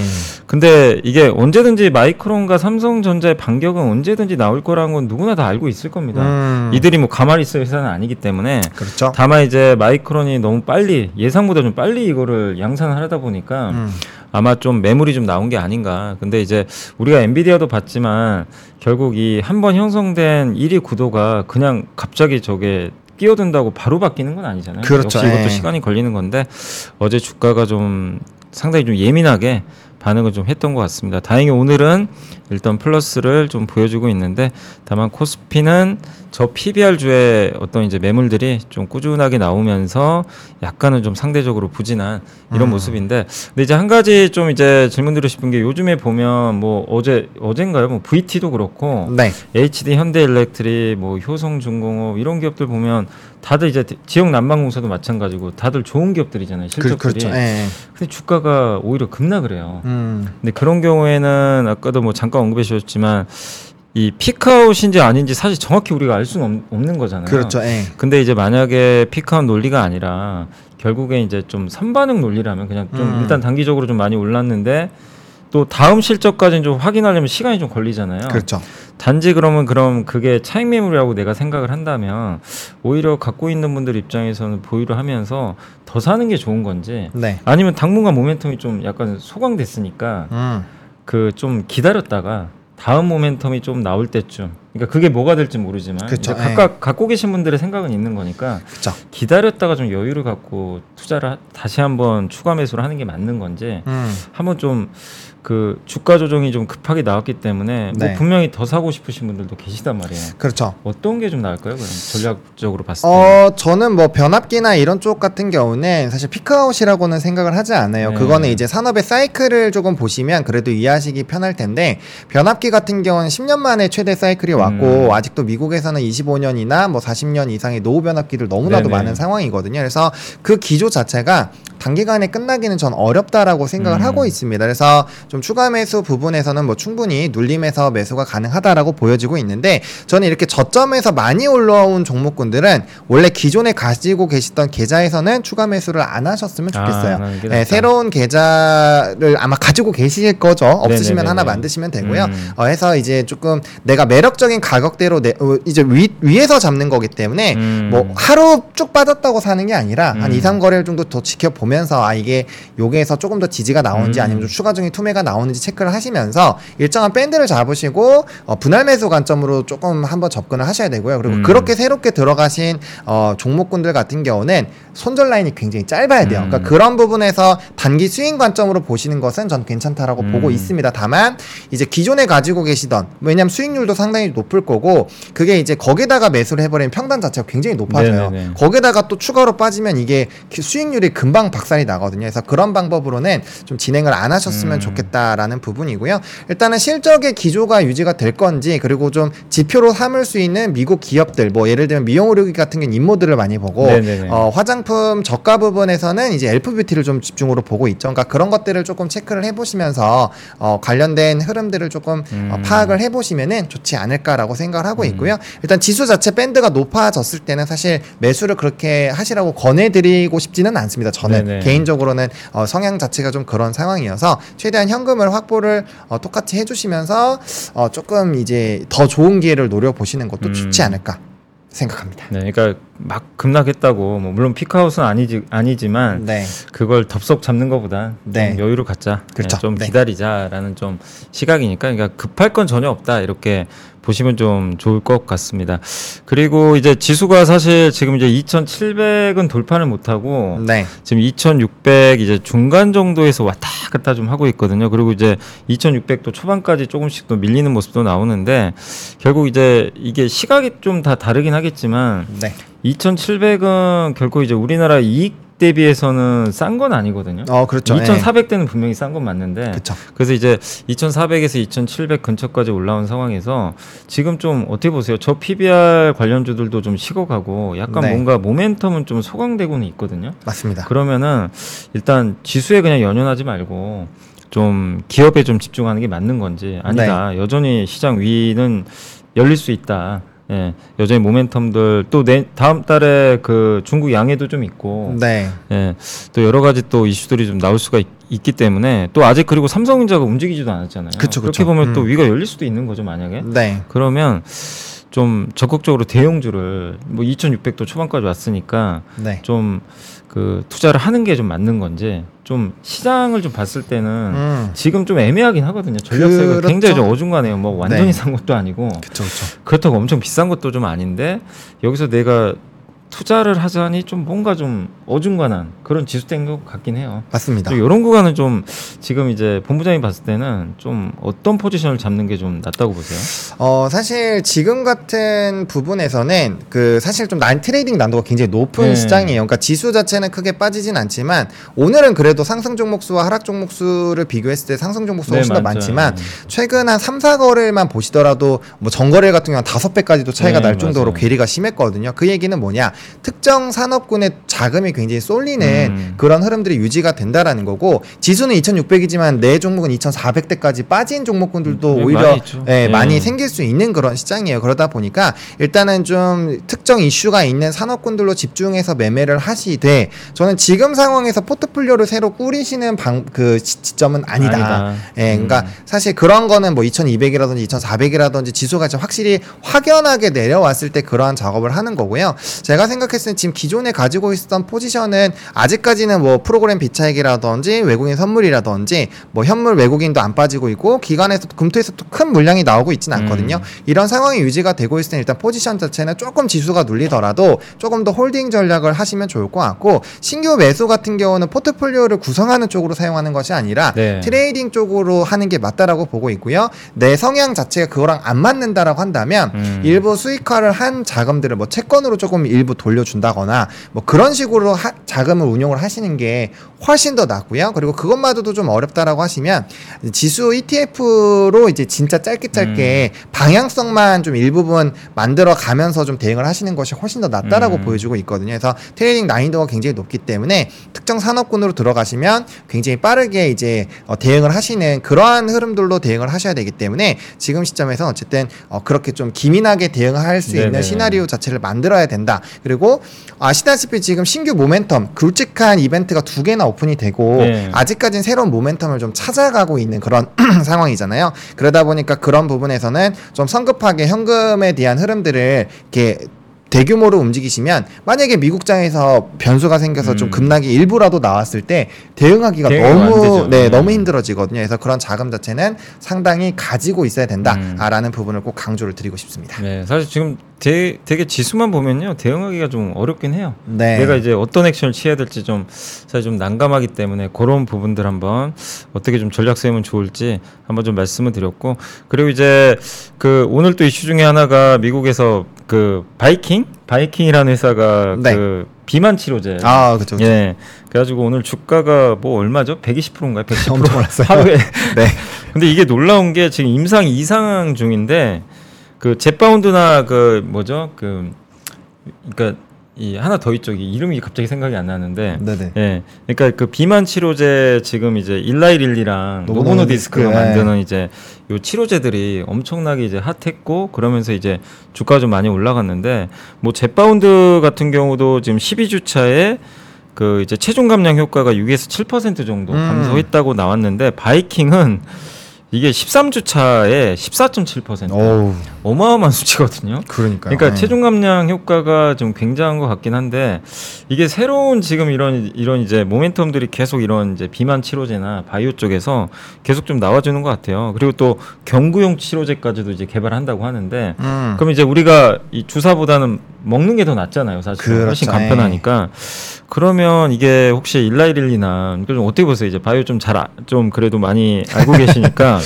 근데 이게 언제든지 마이크론과 삼성전자의 반격은 언제든 지 나올 거라는 건 누구나 다 알고 있을 겁니다. 음, 이들이 뭐 가만히 있을 회사는 아니기 때문에 그렇죠. 다만 이제 마이크론이 너무 빨리 예상보다 좀 빨리 이거를 양산을 하다 보니까 음. 아마 좀 매물이 좀 나온 게 아닌가. 근데 이제 우리가 엔비디아도 봤지만 결국 이 한 번 형성된 1위 구도가 그냥 갑자기 저게 끼어든다고 바로 바뀌는 건 아니잖아요. 그렇죠. 역시 이것도 예. 시간이 걸리는 건데 어제 주가가 좀 상당히 좀 예민하게 반응을 좀 했던 것 같습니다. 다행히 오늘은 일단 플러스를 좀 보여주고 있는데 다만 코스피는 저 PBR 주의 어떤 이제 매물들이 좀 꾸준하게 나오면서 약간은 좀 상대적으로 부진한 이런 음. 모습인데 근데 이제 한 가지 좀 이제 질문 드리고 싶은 게 요즘에 보면 뭐 어제 어젠가요 뭐 VT도 그렇고 네. HD 현대일렉트릭 뭐 효성중공업 이런 기업들 보면 다들 이제 지역 난방공사도 마찬가지고 다들 좋은 기업들이잖아요 그, 실적들이 그렇죠. 예. 근데 주가가 오히려 급락을 해요. 음. 근데 그런 경우에는 아까도 뭐 잠깐 언급해 주셨지만 이 피크아웃인지 아닌지 사실 정확히 우리가 알 수는 없- 없는 거잖아요. 그렇죠. 예. 근데 이제 만약에 피크아웃 논리가 아니라 결국에 이제 좀 선반응 논리라면 그냥 좀 음. 일단 단기적으로 좀 많이 올랐는데 또 다음 실적까지는 좀 확인하려면 시간이 좀 걸리잖아요. 그렇죠. 단지 그러면 그럼 그게 차익 매물이라고 내가 생각을 한다면 오히려 갖고 있는 분들 입장에서는 보유를 하면서 더 사는 게 좋은 건지 네. 아니면 당분간 모멘텀이 좀 약간 소강됐으니까 음. 그 좀 기다렸다가 다음 모멘텀이 좀 나올 때쯤 그러니까 그게 뭐가 될지 모르지만 그쵸, 예. 각각 갖고 계신 분들의 생각은 있는 거니까 그렇죠. 기다렸다가 좀 여유를 갖고 투자를 하- 다시 한번 추가 매수를 하는 게 맞는 건지 음. 한번 좀 그 주가 조정이 좀 급하게 나왔기 때문에 뭐 네. 분명히 더 사고 싶으신 분들도 계시단 말이에요. 그렇죠. 어떤 게 좀 나을까요? 그럼 전략적으로 봤을 때. 어, 저는 뭐 변압기나 이런 쪽 같은 경우는 사실 피크아웃이라고는 생각을 하지 않아요. 네. 그거는 이제 산업의 사이클을 조금 보시면 그래도 이해하시기 편할 텐데 변압기 같은 경우는 10년 만에 최대 사이클이 왔고 음. 아직도 미국에서는 25년이나 뭐 40년 이상의 노후 변압기들 너무나도 네네. 많은 상황이거든요. 그래서 그 기조 자체가 단기간에 끝나기는 전 어렵다라고 생각을 음. 하고 있습니다. 그래서 좀 추가 매수 부분에서는 뭐 충분히 눌림에서 매수가 가능하다라고 보여지고 있는데 저는 이렇게 저점에서 많이 올라온 종목군들은 원래 기존에 가지고 계시던 계좌에서는 추가 매수를 안 하셨으면 아, 좋겠어요. 게 네. 새로운 계좌를 아마 가지고 계실 거죠. 없으시면 네네네네. 하나 만드시면 되고요. 음. 어, 해서 이제 조금 내가 매력적인 가격대로 내, 어, 이제 위, 위에서 잡는 거기 때문에 음. 뭐 하루 쭉 빠졌다고 사는 게 아니라 한 음. 2, 3거래일 정도 더 지켜보면서 아 이게 여기에서 조금 더 지지가 나오는지 음. 아니면 좀 추가적인 투매가 나오는지 체크를 하시면서 일정한 밴드를 잡으시고 어, 분할 매수 관점으로 조금 한번 접근을 하셔야 되고요. 그리고 음. 그렇게 새롭게 들어가신 어, 종목군들 같은 경우는 손절 라인이 굉장히 짧아야 돼요. 음. 그러니까 그런 부분에서 단기 스윙 관점으로 보시는 것은 전 괜찮다라고 음. 보고 있습니다. 다만 이제 기존에 가지고 계시던 왜냐하면 수익률도 상당히 높을 거고 그게 이제 거기다가 매수를 해버리면 평단 자체가 굉장히 높아져요. 네네네. 거기다가 또 추가로 빠지면 이게 기- 수익률이 금방 박살이 나거든요. 그래서 그런 방법으로는 좀 진행을 안 하셨으면 음. 좋겠다라는 부분이고요. 일단은 실적의 기조가 유지가 될 건지 그리고 좀 지표로 삼을 수 있는 미국 기업들 뭐 예를 들면 미용 의료기 같은 경우 인모들을 많이 보고 네네네. 어, 화장품 저가 부분에서는 이제 엘프 뷰티를 좀 집중으로 보고 있죠. 그러니까 그런 것들을 조금 체크를 해보시면서 어, 관련된 흐름들을 조금 어, 음. 파악을 해보시면은 좋지 않을까라고 생각을 하고 있고요. 일단 지수 자체 밴드가 높아졌을 때는 사실 매수를 그렇게 하시라고 권해드리고 싶지는 않습니다. 저는 네네. 개인적으로는 어, 성향 자체가 좀 그런 상황이어서 최대한 현금을 확보를 어, 똑같이 해주시면서 어, 조금 이제 더 좋은 기회를 노려보시는 것도 음. 좋지 않을까 생각합니다. 네, 그러니까 막 급락했다고 뭐 물론 피크아웃은 아니지 아니지만 네. 그걸 덥석 잡는 것보다 네. 좀 여유를 갖자. 그렇죠. 네, 좀 네. 기다리자라는 좀 시각이니까 그러니까 급할 건 전혀 없다 이렇게 보시면 좀 좋을 것 같습니다. 그리고 이제 지수가 사실 지금 이제 2,700은 돌파를 못 하고 네. 지금 2,600 이제 중간 정도에서 왔다 갔다 좀 하고 있거든요. 그리고 이제 2,600도 초반까지 조금씩 또 밀리는 모습도 나오는데 결국 이제 이게 시각이 좀 다 다르긴 하겠지만 네. 2,700은 결코 이제 우리나라 이익 대비해서는 싼 건 아니거든요. 어, 그렇죠. 2,400대는 분명히 싼 건 맞는데 그렇죠. 그래서 이제 2,400에서 2,700 근처까지 올라온 상황에서 지금 좀 어떻게 보세요? 저 PBR 관련주들도 좀 식어가고 약간 네. 뭔가 모멘텀은 좀 소강되고는 있거든요. 맞습니다. 그러면은 일단 지수에 그냥 연연하지 말고 좀 기업에 좀 집중하는 게 맞는 건지 아니다. 네. 여전히 시장 위는 열릴 수 있다. 예, 여전히 모멘텀들 또 내, 다음 달에 그 중국 양해도 좀 있고 네. 예, 또 여러 가지 또 이슈들이 좀 나올 수가 있, 기 때문에 또 아직 그리고 삼성전자가 움직이지도 않았잖아요. 그쵸, 그렇게 그쵸. 보면 또 음. 위가 열릴 수도 있는 거죠 만약에. 네. 그러면 좀 적극적으로 대형주를 뭐 2,600도 초반까지 왔으니까 네. 좀 그 투자를 하는 게 좀 맞는 건지 좀 시장을 좀 봤을 때는 음. 지금 좀 애매하긴 하거든요. 전략세가 그렇죠. 굉장히 좀 어중간해요. 뭐 완전히 네. 산 것도 아니고 그렇죠. 그렇죠. 그렇다고 엄청 비싼 것도 좀 아닌데 여기서 내가 투자를 하자니 좀 뭔가 좀 어중간한 그런 지수대인 것 같긴 해요. 맞습니다. 이런 구간은 좀 지금 이제 본부장이 봤을 때는 좀 어떤 포지션을 잡는 게 좀 낫다고 보세요? 어 사실 지금 같은 부분에서는 그 사실 좀 난 trading 난도가 굉장히 높은 네. 시장이에요. 그러니까 지수 자체는 크게 빠지진 않지만 오늘은 그래도 상승 종목 수와 하락 종목 수를 비교했을 때 상승 종목 수가 네, 훨씬 더 맞죠. 많지만 최근 한 3, 4거래일만 보시더라도 뭐 전거래일 같은 경우는 다섯 배까지도 차이가 네, 날 정도로 맞아요. 괴리가 심했거든요. 그 얘기는 뭐냐? 특정 산업군의 자금이 굉장히 쏠리는 음. 그런 흐름들이 유지가 된다라는 거고 지수는 2,600이지만 내 종목은 2,400대까지 빠진 종목군들도 네, 오히려 많이. 예, 네. 많이 생길 수 있는 그런 시장이에요. 그러다 보니까 일단은 좀 특정 이슈가 있는 산업군들로 집중해서 매매를 하시되 저는 지금 상황에서 포트폴리오를 새로 꾸리시는 방 그 지점은 아니다. 아니다. 예, 그러니까 음. 사실 그런 거는 뭐 2,200이라든지 2,400이라든지 지수가 좀 확실히 확연하게 내려왔을 때 그러한 작업을 하는 거고요. 제가 제가 생각했을 때 지금 기존에 가지고 있었던 포지션은 아직까지는 뭐 프로그램 비차익이라든지 외국인 선물이라든지 뭐 현물 외국인도 안 빠지고 있고 기관에서 금투에서 또 큰 물량이 나오고 있지는 않거든요. 이런 상황이 유지가 되고 있을 때 일단 포지션 자체는 조금 지수가 눌리더라도 조금 더 holding 전략을 하시면 좋을 것 같고 신규 매수 같은 경우는 포트폴리오를 구성하는 쪽으로 사용하는 것이 아니라 네. trading 쪽으로 하는 게 맞다라고 보고 있고요. 내 성향 자체가 그거랑 안 맞는다라고 한다면 음. 일부 수익화를 한 자금들을 뭐 채권으로 조금 일부 돌려준다거나 뭐 그런 식으로 하- 자금을 운용을 하시는 게 훨씬 더 낫고요. 그리고 그것마저도 좀 어렵다라고 하시면 지수 ETF로 이제 진짜 짧게 짧게 음. 방향성만 좀 일부분 만들어 가면서 좀 대응을 하시는 것이 훨씬 더 낫다라고 음. 보여주고 있거든요. 그래서 trading 난이도가 굉장히 높기 때문에 특정 산업군으로 들어가시면 굉장히 빠르게 이제 어, 대응을 하시는 그러한 흐름들로 대응을 하셔야 되기 때문에 지금 시점에서 어쨌든 어, 그렇게 좀 기민하게 대응할 수 있는 네네. 시나리오 자체를 만들어야 된다. 그리고 아시다시피 지금 신규 모멘텀 굵직한 이벤트가 두 개나 오픈이 되고 네. 아직까지는 새로운 모멘텀을 좀 찾아가고 있는 그런 상황이잖아요. 그러다 보니까 그런 부분에서는 좀 성급하게 현금에 대한 흐름들을 이렇게 대규모로 움직이시면 만약에 미국장에서 변수가 생겨서 좀 음. 급락이 일부라도 나왔을 때 대응하기가 너무. 네 음. 너무 힘들어지거든요. 그래서 그런 자금 자체는 상당히 가지고 있어야 음. 된다라는 부분을 꼭 강조를 드리고 싶습니다. 네, 사실 지금 되, 되게 지수만 보면요 대응하기가 좀 어렵긴 해요. 네. 내가 이제 어떤 액션을 취해야 될지 좀 사실 좀 난감하기 때문에 그런 부분들 한번 어떻게 좀 전략 세우면 좋을지 한번 좀 말씀을 드렸고 그리고 이제 그 오늘 또 이슈 중에 하나가 미국에서 그 바이킹 바이킹이라는 회사가 네. 그 비만 치료제 아 그렇죠. 예 그래가지고 오늘 주가가 뭐 얼마죠 120%인가요 110% 엄청 올랐어요. 하루에 네. 근데 이게 놀라운 게 지금 임상 이상 중인데 그 젭바운드나 그 뭐죠? 그 그러니까 이 하나 더 있죠. 이 이름이 갑자기 생각이 안 나는데. 네네. 예. 그러니까 그 비만 치료제 지금 이제 일라이릴리랑 노보노 노보노디스크가 디스크, 예. 만드는 이제 요 치료제들이 엄청나게 이제 hot했고 그러면서 이제 주가가 좀 많이 올라갔는데 뭐 젭바운드 같은 경우도 지금 12주 차에 그 이제 체중 감량 효과가 6에서 7% 정도 음. 감소했다고 나왔는데 바이킹은 이게 13주 차에 14.7% 어마어마한 수치거든요. 그러니까요. 그러니까 네. 체중 감량 효과가 좀 굉장한 것 같긴 한데 이게 새로운 지금 이런 이런 이제 모멘텀들이 계속 이런 이제 비만 치료제나 바이오 쪽에서 계속 좀 나와주는 것 같아요. 그리고 또 경구용 치료제까지도 이제 개발한다고 하는데 음. 그럼 이제 우리가 이 주사보다는 먹는 게 더 낫잖아요. 사실 그렇죠. 훨씬 간편하니까. 그러면 이게 혹시 일라이릴리나 좀 어떻게 보세요? 이제 바이오 좀 잘좀 그래도 많이 알고 계시니까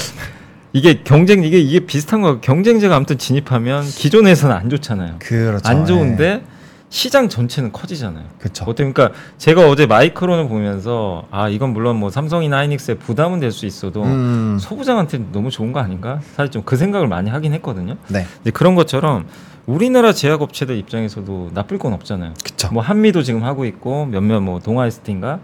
이게 경쟁 이게 이게 비슷한 거 경쟁자가 아무튼 진입하면 기존에서는 안 좋잖아요. 그렇죠. 안 네. 좋은데 시장 전체는 커지잖아요. 그렇죠. 어때 그러니까 제가 어제 마이크론을 보면서 아 이건 물론 뭐 삼성이나 하이닉스에 부담은 될 수 있어도 음. 소부장한테 너무 좋은 거 아닌가? 사실 좀 그 생각을 많이 하긴 했거든요. 네. 이제 그런 것처럼 우리나라 제약 업체들 입장에서도 나쁠 건 없잖아요. 그쵸. 뭐 한미도 지금 하고 있고 몇몇 뭐 동아이스틴가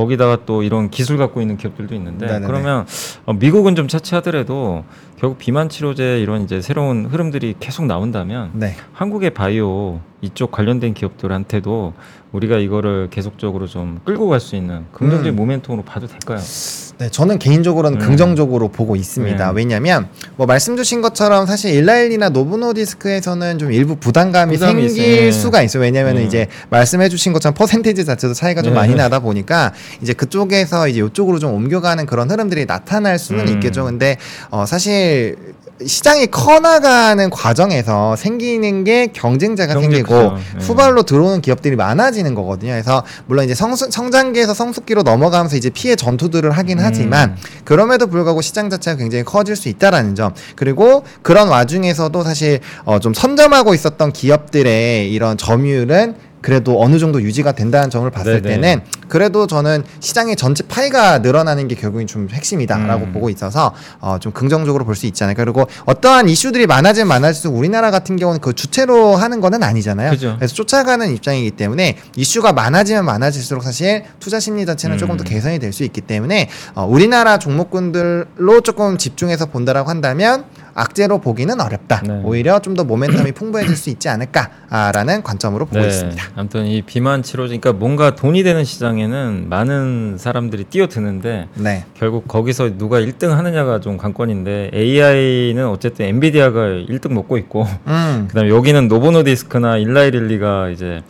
거기다가 또 이런 기술 갖고 있는 기업들도 있는데 네네네. 그러면 어, 미국은 좀 차치하더라도 결국 비만 치료제 이런 이제 새로운 흐름들이 계속 나온다면 네. 한국의 바이오 이쪽 관련된 기업들한테도 우리가 이거를 계속적으로 좀 끌고 갈 수 있는 긍정적인 음. 모멘텀으로 봐도 될까요? 네, 저는 개인적으로는 음. 긍정적으로 보고 있습니다. 네. 왜냐하면 뭐 말씀 주신 것처럼 사실 일라일리나 노브노디스크에서는 좀 일부 부담감이 부담이 생길 있어요. 수가 있어요. 왜냐하면 음. 이제 말씀해 주신 것처럼 퍼센테이지 자체도 차이가 좀 네. 많이 나다 보니까 이제 그쪽에서 이제 이쪽으로 좀 옮겨가는 그런 흐름들이 나타날 수는 음. 있겠죠. 근데 어 사실 시장이 커나가는 과정에서 생기는 게 경쟁자가 경쟁 생기고. 네. 후발로 들어오는 기업들이 많아지는 거거든요. 그래서 물론 이제 성수, 성장기에서 성숙기로 넘어가면서 이제 피해 전투들을 하긴 음. 하지만 그럼에도 불구하고 시장 자체가 굉장히 커질 수 있다라는 점 그리고 그런 와중에서도 사실 어, 좀 선점하고 있었던 기업들의 이런 점유율은 그래도 어느 정도 유지가 된다는 점을 봤을 네네. 때는 그래도 저는 시장의 전체 파이가 늘어나는 게 결국엔 좀 핵심이다라고 음. 보고 있어서 어, 좀 긍정적으로 볼 수 있잖아요. 그리고 어떠한 이슈들이 많아지면 많아질수록 우리나라 같은 경우는 그 주체로 하는 거는 아니잖아요. 그죠. 그래서 쫓아가는 입장이기 때문에 이슈가 많아지면 많아질수록 사실 투자 심리 자체는 조금 더 음. 개선이 될 수 있기 때문에 어, 우리나라 종목군들로 조금 집중해서 본다라고 한다면 악재로 보기는 어렵다. 네. 오히려 좀 더 모멘텀이 풍부해질 수 있지 않을까라는 관점으로 보고 있습니다. 네. 아무튼 이 비만 치료제, 그러니까 뭔가 돈이 되는 시장에는 많은 사람들이 뛰어드는데 네. 결국 거기서 누가 1등 하느냐가 좀 관건인데 AI는 어쨌든 엔비디아가 1등 먹고 있고 음. 그다음에 여기는 노보노디스크나 일라이릴리가 이제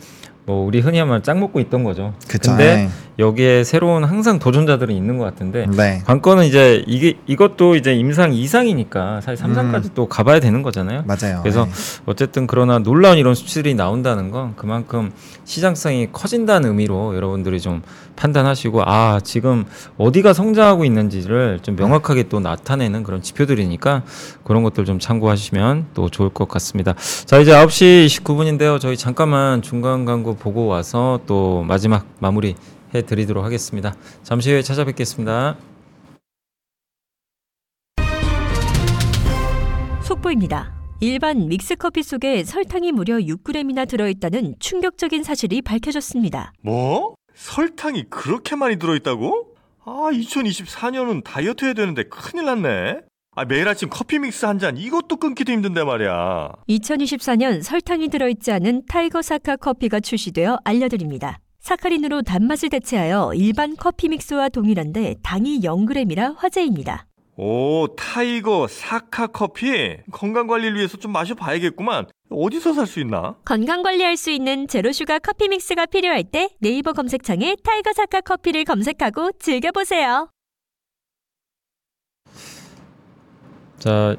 뭐 우리 흔히 하면 짱 먹고 있던 거죠. 그쵸. 근데 여기에 새로운 항상 도전자들이 있는 것 같은데 네. 관건은 이제 이게 이것도 이제 임상 이상이니까 사실 삼상까지 또 가봐야 되는 거잖아요. 맞아요. 그래서 네. 어쨌든 그러나 놀라운 이런 수치들이 나온다는 건 그만큼 시장성이 커진다는 의미로 여러분들이 좀 판단하시고 아 지금 어디가 성장하고 있는지를 좀 명확하게 또 나타내는 그런 지표들이니까 그런 것들 좀 참고하시면 또 좋을 것 같습니다. 자 이제 9시 29분인데요. 저희 잠깐만 중간 광고 보고 와서 또 마지막 마무리 해드리도록 하겠습니다. 잠시 후에 찾아뵙겠습니다. 속보입니다. 일반 믹스커피 속에 설탕이 무려 6g이나 들어있다는 충격적인 사실이 밝혀졌습니다. 뭐? 설탕이 그렇게 많이 들어있다고? 아, 2024년은 다이어트 해야 되는데 큰일 났네. 아, 매일 아침 커피 믹스 한 잔 이것도 끊기도 힘든데 말이야. 2024년 설탕이 들어있지 않은 타이거 사카 커피가 출시되어 알려드립니다. 사카린으로 단맛을 대체하여 일반 커피 믹스와 동일한데 당이 0g이라 화제입니다. 오, 타이거 사카 커피? 건강 관리를 위해서 좀 마셔봐야겠구만. 어디서 살 수 있나? 건강 관리할 수 있는 zero sugar 커피 믹스가 필요할 때 네이버 검색창에 타이거 사카 커피를 검색하고 즐겨보세요. 자,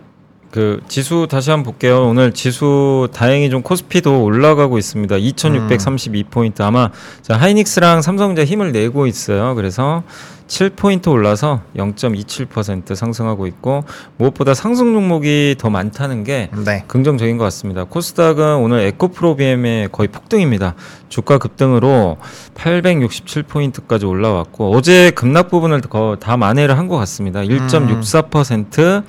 그 지수 다시 한번 볼게요. 오늘 지수 다행히 좀 코스피도 올라가고 있습니다. 2,632포인트. 아마 자, 하이닉스랑 삼성전자 힘을 내고 있어요. 그래서 7포인트 올라서 0.27% 상승하고 있고 무엇보다 상승 종목이 더 많다는 게 네. 긍정적인 것 같습니다. 코스닥은 오늘 에코프로비엠의 거의 폭등입니다. 주가 급등으로 867포인트까지 올라왔고 어제 급락 부분을 거- 다 만회를 한 것 같습니다. 1.64%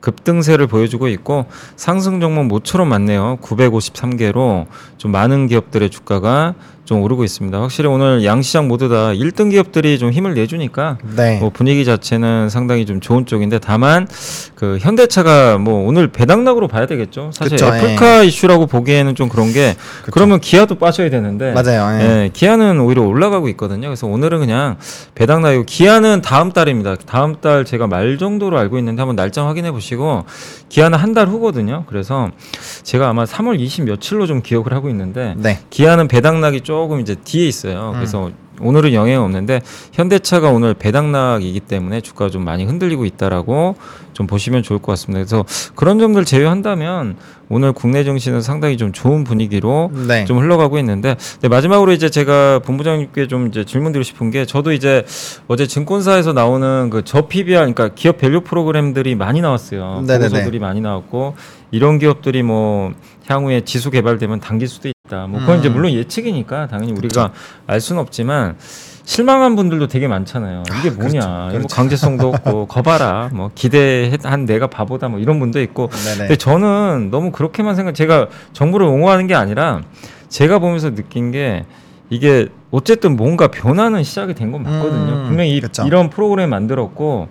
급등세를 보여주고 있고 상승 종목 모처럼 많네요. 953개로 좀 많은 기업들의 주가가 좀 오르고 있습니다. 확실히 오늘 양시장 모두 다 1등 기업들이 좀 힘을 내주니까 네. 뭐 분위기 자체는 상당히 좀 좋은 쪽인데 다만 그 현대차가 뭐 오늘 배당락으로 봐야 되겠죠. 사실 그쵸, 애플카 이슈라고 보기에는 좀 그런 게 그쵸. 그러면 기아도 빠져야 되는데 맞아요. 예. 예, 기아는 오히려 올라가고 있거든요. 그래서 오늘은 그냥 배당락이고 기아는 다음 달입니다. 다음 달 제가 말 정도로 알고 있는데 한번 날짜 확인해 보시 고 기아는 한달 후거든요. 그래서 제가 아마 3월 20 며칠로 좀 기억을 하고 있는데 네. 기아는 배당락이 조금 이제 뒤에 있어요. 그래서 오늘은 영향이 없는데 현대차가 오늘 배당락이기 때문에 주가가 좀 많이 흔들리고 있다라고 좀 보시면 좋을 것 같습니다. 그래서 그런 점들 제외한다면 오늘 국내 증시는 상당히 좀 좋은 분위기로 네. 좀 흘러가고 있는데 네, 마지막으로 이제 제가 본부장님께 좀 이제 질문드리고 싶은 게 저도 이제 어제 증권사에서 나오는 그 저 PBR 그러니까 기업 밸류 프로그램들이 많이 나왔어요. 네네네. 보고서들이 많이 나왔고 이런 기업들이 뭐 향후에 지수 개발되면 당길 수도 있다. 뭐 그건 음. 이제 물론 예측이니까 당연히 우리가 알 수는 없지만 실망한 분들도 되게 많잖아요. 이게 아, 뭐냐? 그렇죠. 뭐 그렇죠. 강제성도 없고 거봐라. 뭐 기대한 내가 바보다. 뭐 이런 분도 있고 네네. 근데 저는 너무 그렇게만 생각. 제가 정부를 옹호하는 게 아니라 제가 보면서 느낀 게 이게 어쨌든 뭔가 변화는 시작이 된 건 맞거든요. 음, 분명히 이, 그쵸. 이런 프로그램 만들었고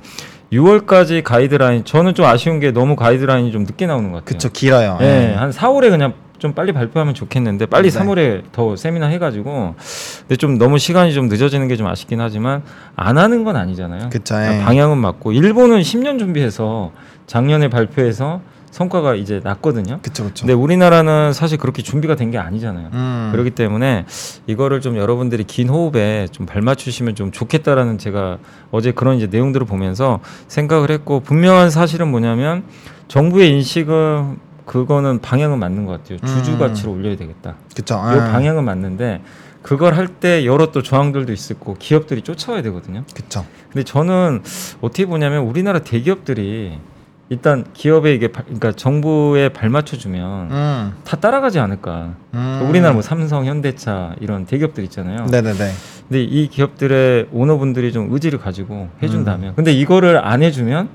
6월까지 가이드라인. 저는 좀 아쉬운 게 너무 가이드라인이 좀 늦게 나오는 것 같아요. 그쵸 길어요. 예, 한 4월에 그냥 좀 빨리 발표하면 좋겠는데 빨리 네. 3월에 더 세미나 해가지고 근데 좀 너무 시간이 좀 늦어지는 게 좀 아쉽긴 하지만 안 하는 건 아니잖아요. 그쵸. 그러니까 예. 방향은 맞고 일본은 10년 준비해서 작년에 발표해서 성과가 이제 났거든요. 그쵸 그쵸. 근데 우리나라는 사실 그렇게 준비가 된 게 아니잖아요. 음. 그렇기 때문에 이거를 좀 여러분들이 긴 호흡에 좀 발맞추시면 좀 좋겠다라는 제가 어제 그런 이제 내용들을 보면서 생각을 했고 분명한 사실은 뭐냐면 정부의 인식은 그거는 방향은 맞는 것 같아요. 주주 음. 가치를 올려야 되겠다. 아. 방향은 맞는데 그걸 할 때 여러 또 저항들도 있을 거고 기업들이 쫓아와야 되거든요. 그쵸. 근데 저는 어떻게 보냐면 우리나라 대기업들이 일단 기업에 이게 발- 그러니까 정부에 발맞춰 주면 음. 다 따라가지 않을까. 음. 우리나라 뭐 삼성, 현대차 이런 대기업들 있잖아요. 네네네. 근데 이 기업들의 오너분들이 좀 의지를 가지고 음. 해준다면, 근데 이거를 안 해주면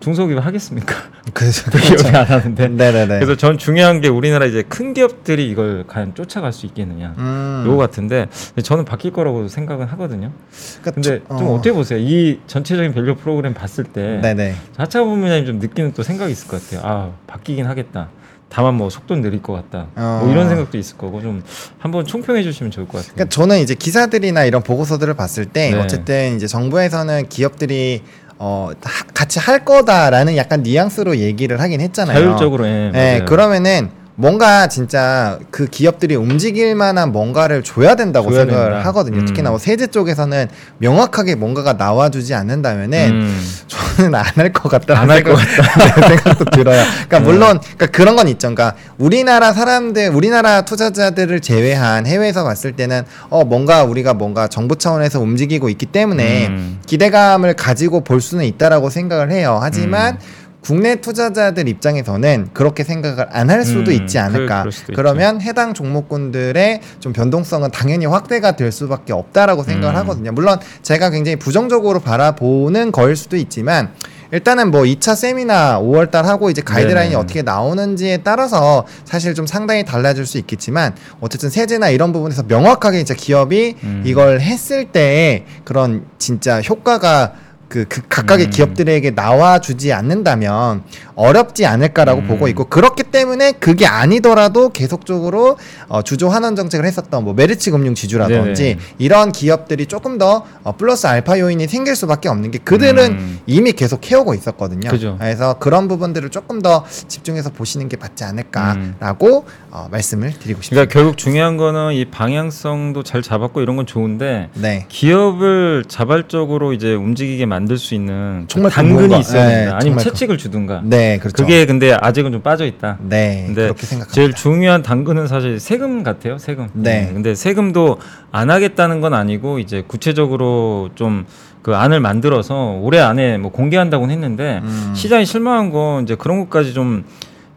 중소기업 하겠습니까? 그래서 기업이 안 하는데. 네네네. 그래서 전 중요한 게 우리나라 이제 큰 기업들이 이걸 과연 쫓아갈 수 있겠느냐. 음. 요거 같은데 저는 바뀔 거라고 생각은 하거든요. 그러니까 근데 저- 좀 어. 어떻게 보세요? 이 전체적인 밸류 프로그램 봤을 때 네네. 자차 본부장님 좀 느끼는 또 생각이 있을 것 같아요. 아 바뀌긴 하겠다. 다만 뭐 속도는 느릴 것 같다. 어. 뭐 이런 생각도 있을 거고 좀 한번 총평해 주시면 좋을 것 같아요. 그러니까 저는 이제 기사들이나 이런 보고서들을 봤을 때 네. 어쨌든 이제 정부에서는 기업들이 어 하- 같이 할 거다라는 약간 뉘앙스로 얘기를 하긴 했잖아요. 자율적으로 예, 네, 맞아요. 그러면은 뭔가 진짜 그 기업들이 움직일 만한 뭔가를 줘야 된다고 줘야 생각을 된다. 하거든요. 음. 특히나 뭐 세제 쪽에서는 명확하게 뭔가가 나와주지 않는다면은 음. 저는 안 할것안 같다는 할것 생각, 생각도 들어요. 그러니까 네. 물론 그러니까 그런 건 있죠. 그러니까 우리나라 사람들, 우리나라 투자자들을 제외한 해외에서 봤을 때는 어 뭔가 우리가 뭔가 정부 차원에서 움직이고 있기 때문에 음. 기대감을 가지고 볼 수는 있다라고 생각을 해요. 하지만 음. 국내 투자자들 입장에서는 그렇게 생각을 안 할 수도 음, 있지 않을까. 그- 그러면 해당 종목군들의 좀 변동성은 당연히 확대가 될 수밖에 없다라고 생각을 음. 하거든요. 물론 제가 굉장히 부정적으로 바라보는 거일 수도 있지만 일단은 뭐 2차 세미나 5월 달 하고 이제 가이드라인이 네네. 어떻게 나오는지에 따라서 사실 좀 상당히 달라질 수 있겠지만 어쨌든 세제나 이런 부분에서 명확하게 진짜 기업이 음. 이걸 했을 때의 그런 진짜 효과가 그, 그 각각의 음. 기업들에게 나와주지 않는다면 어렵지 않을까라고 음. 보고 있고 그렇기 때문에 그게 아니더라도 계속적으로 어, 주조 환원 정책을 했었던 뭐 메르치 금융 지주라든지 네네. 이런 기업들이 조금 더 어, 플러스 알파 요인이 생길 수밖에 없는 게 그들은 음. 이미 계속 해오고 있었거든요. 그죠. 그래서 그런 부분들을 조금 더 집중해서 보시는 게 맞지 않을까라고 어, 말씀을 드리고 싶습니다. 그러니까 결국 중요한 거는 이 방향성도 잘 잡았고 이런 건 좋은데 네. 기업을 자발적으로 이제 움직이게 만들 수 있는 정말 당근이 있어야 네, 된다. 아니면 정말 채찍을 주든가. 네, 그렇죠. 그게 근데 아직은 좀 빠져 있다. 네, 근데 그렇게 생각합니다. 제일 중요한 당근은 사실 세금 같아요. 세금. 네. 근데 세금도 안 하겠다는 건 아니고 이제 구체적으로 좀 그 안을 만들어서 올해 안에 뭐 공개한다고는 했는데 음. 시장이 실망한 건 이제 그런 것까지 좀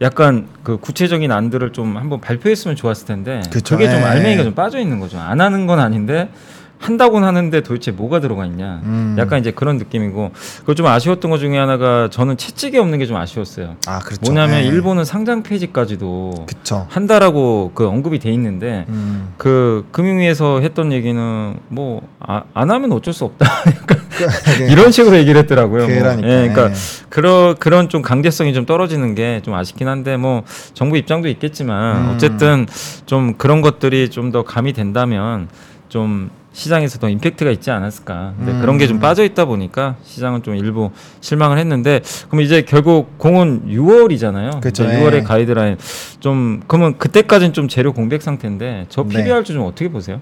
약간 그 구체적인 안들을 좀 한번 발표했으면 좋았을 텐데 그쵸. 그게 좀 예. 알맹이가 좀 빠져 있는 거죠. 안 하는 건 아닌데 한다고는 하는데 도대체 뭐가 들어가 있냐. 음. 약간 이제 그런 느낌이고 그리고 좀 아쉬웠던 것 중에 하나가 저는 채찍이 없는 게 좀 아쉬웠어요. 아, 그렇죠. 뭐냐면 네. 일본은 상장 폐지까지도 그쵸. 한다라고 그 언급이 돼 있는데 음. 그 금융위에서 했던 얘기는 뭐안 하면 어쩔 수 없다 그- 이런 식으로 얘기를 했더라고요. 뭐. 그러니까. 예, 그러니까 네. 그런 그런 좀 강제성이 좀 떨어지는 게 좀 아쉽긴 한데 뭐 정부 입장도 있겠지만 음. 어쨌든 좀 그런 것들이 좀 더 감이 된다면 좀 시장에서 더 임팩트가 있지 않았을까. 음. 그런 게 좀 빠져 있다 보니까 시장은 좀 일부 실망을 했는데 그럼 이제 결국 공은 6월이잖아요. 그쵸, 이제 예. 6월에 가이드라인 좀 그러면 그때까지는 좀 재료 공백 상태인데 저 네. PBR 좀 어떻게 보세요?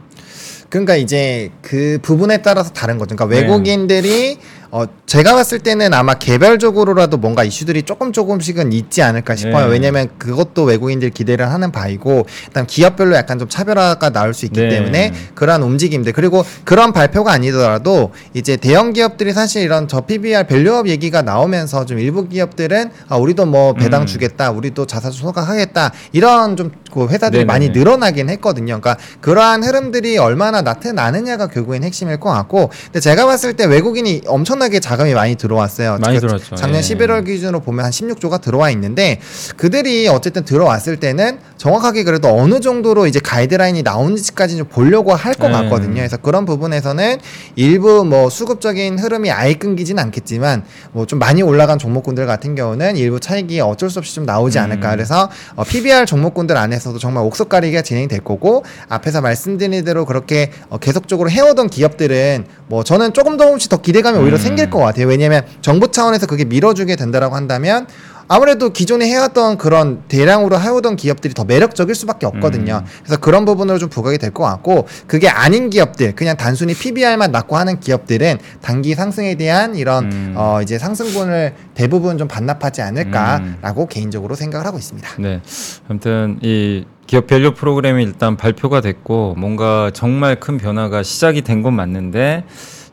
그러니까 이제 그 부분에 따라서 다른 거죠. 그러니까 네. 외국인들이 어 제가 봤을 때는 아마 개별적으로라도 뭔가 이슈들이 조금 조금씩은 있지 않을까 싶어요. 네. 왜냐면 그것도 외국인들 기대를 하는 바이고 일단 기업별로 약간 좀 차별화가 나올 수 있기 네. 때문에 그러한 움직임들 그리고 그런 발표가 아니더라도 이제 대형 기업들이 사실 이런 저 PBR value-up 얘기가 나오면서 좀 일부 기업들은 아 우리도 뭐 배당 음. 주겠다, 우리도 자사주 소각하겠다 이런 좀 그 회사들이 네네네. 많이 늘어나긴 했거든요. 그러니까 그러한 흐름들이 얼마나 나타나느냐가 결국엔 핵심일 것 같고, 근데 제가 봤을 때 외국인이 엄청 나게 자금이 많이 들어왔어요. 많이 그 들어왔죠. 작년 예. 11월 기준으로 보면 한 16조가 들어와 있는데 그들이 어쨌든 들어왔을 때는 정확하게 그래도 어느 정도로 이제 가이드라인이 나오는지까지 좀 보려고 할것 예. 같거든요. 그래서 그런 부분에서는 일부 뭐 수급적인 흐름이 아예 끊기진 않겠지만 뭐 좀 많이 올라간 종목군들 같은 경우는 일부 차익이 어쩔 수 없이 좀 나오지 음. 않을까. 그래서 어, PBR 종목군들 안에서도 정말 옥석 가리기가 진행이 될 거고 앞에서 말씀드린 대로 그렇게 어, 계속적으로 해오던 기업들은 뭐 저는 조금 조금씩 더 기대감이 오히려 음. 생길 것 같아요. 왜냐면 정부 차원에서 그게 밀어주게 된다라고 한다면 아무래도 기존에 해왔던 그런 대량으로 해오던 기업들이 더 매력적일 수밖에 없거든요. 음. 그래서 그런 부분으로 좀 부각이 될 것 같고 그게 아닌 기업들 그냥 단순히 PBR만 낮고 하는 기업들은 단기 상승에 대한 이런 음. 어 이제 상승분을 대부분 좀 반납하지 않을까라고 개인적으로 생각을 하고 있습니다. 네. 아무튼 이 기업 밸류 프로그램이 일단 발표가 됐고 뭔가 정말 큰 변화가 시작이 된 건 맞는데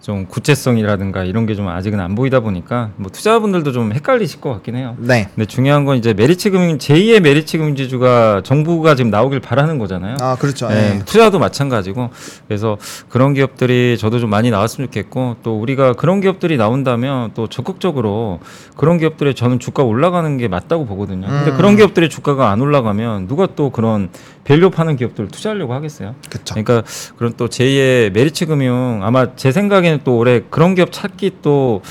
좀 구체성이라든가 이런 게 좀 아직은 안 보이다 보니까 뭐 투자자분들도 좀 헷갈리실 것 같긴 해요. 네. 근데 중요한 건 이제 메리츠 금융 제2의 메리츠 금융지주가 정부가 지금 나오길 바라는 거잖아요. 아 그렇죠. 네, 예. 투자도 마찬가지고 그래서 그런 기업들이 저도 좀 많이 나왔으면 좋겠고 또 우리가 그런 기업들이 나온다면 또 적극적으로 그런 기업들의 저는 주가 올라가는 게 맞다고 보거든요. 근데 음. 그런 기업들의 주가가 안 올라가면 누가 또 그런 value-up하는 기업들을 투자하려고 하겠어요. 그렇죠. 그러니까 그런 또 제2의 메리츠 금융 아마 제 생각에는 또 올해 그런 기업 찾기 또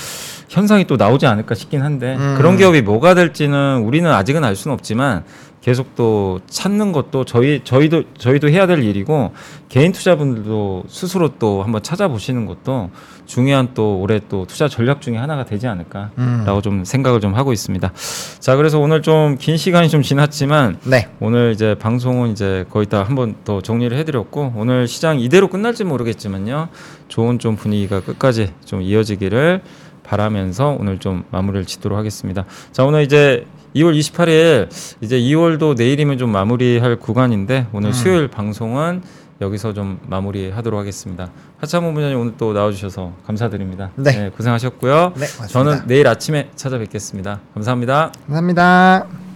현상이 또 나오지 않을까 싶긴 한데 음. 그런 기업이 뭐가 될지는 우리는 아직은 알 수는 없지만 계속 또 찾는 것도 저희 저희도 저희도 해야 될 일이고 개인 투자분들도 스스로 또 한번 찾아보시는 것도 중요한 또 올해 또 투자 전략 중에 하나가 되지 않을까라고 음. 좀 생각을 좀 하고 있습니다. 자 그래서 오늘 좀 긴 시간이 좀 지났지만 네. 오늘 이제 방송은 이제 거의 다 한번 더 정리를 해드렸고 오늘 시장 이대로 끝날지 모르겠지만요 좋은 좀 분위기가 끝까지 좀 이어지기를 바라면서 오늘 좀 마무리를 짓도록 하겠습니다. 자 오늘 이제 2월 28일 이제 2월도 내일이면 좀 마무리할 구간인데 오늘 음. 수요일 방송은 여기서 좀 마무리하도록 하겠습니다. 하창모 부장님 오늘 또 나와주셔서 감사드립니다. 네. 고생하셨고요. 네, 맞습니다. 저는 내일 아침에 찾아뵙겠습니다. 감사합니다. 감사합니다.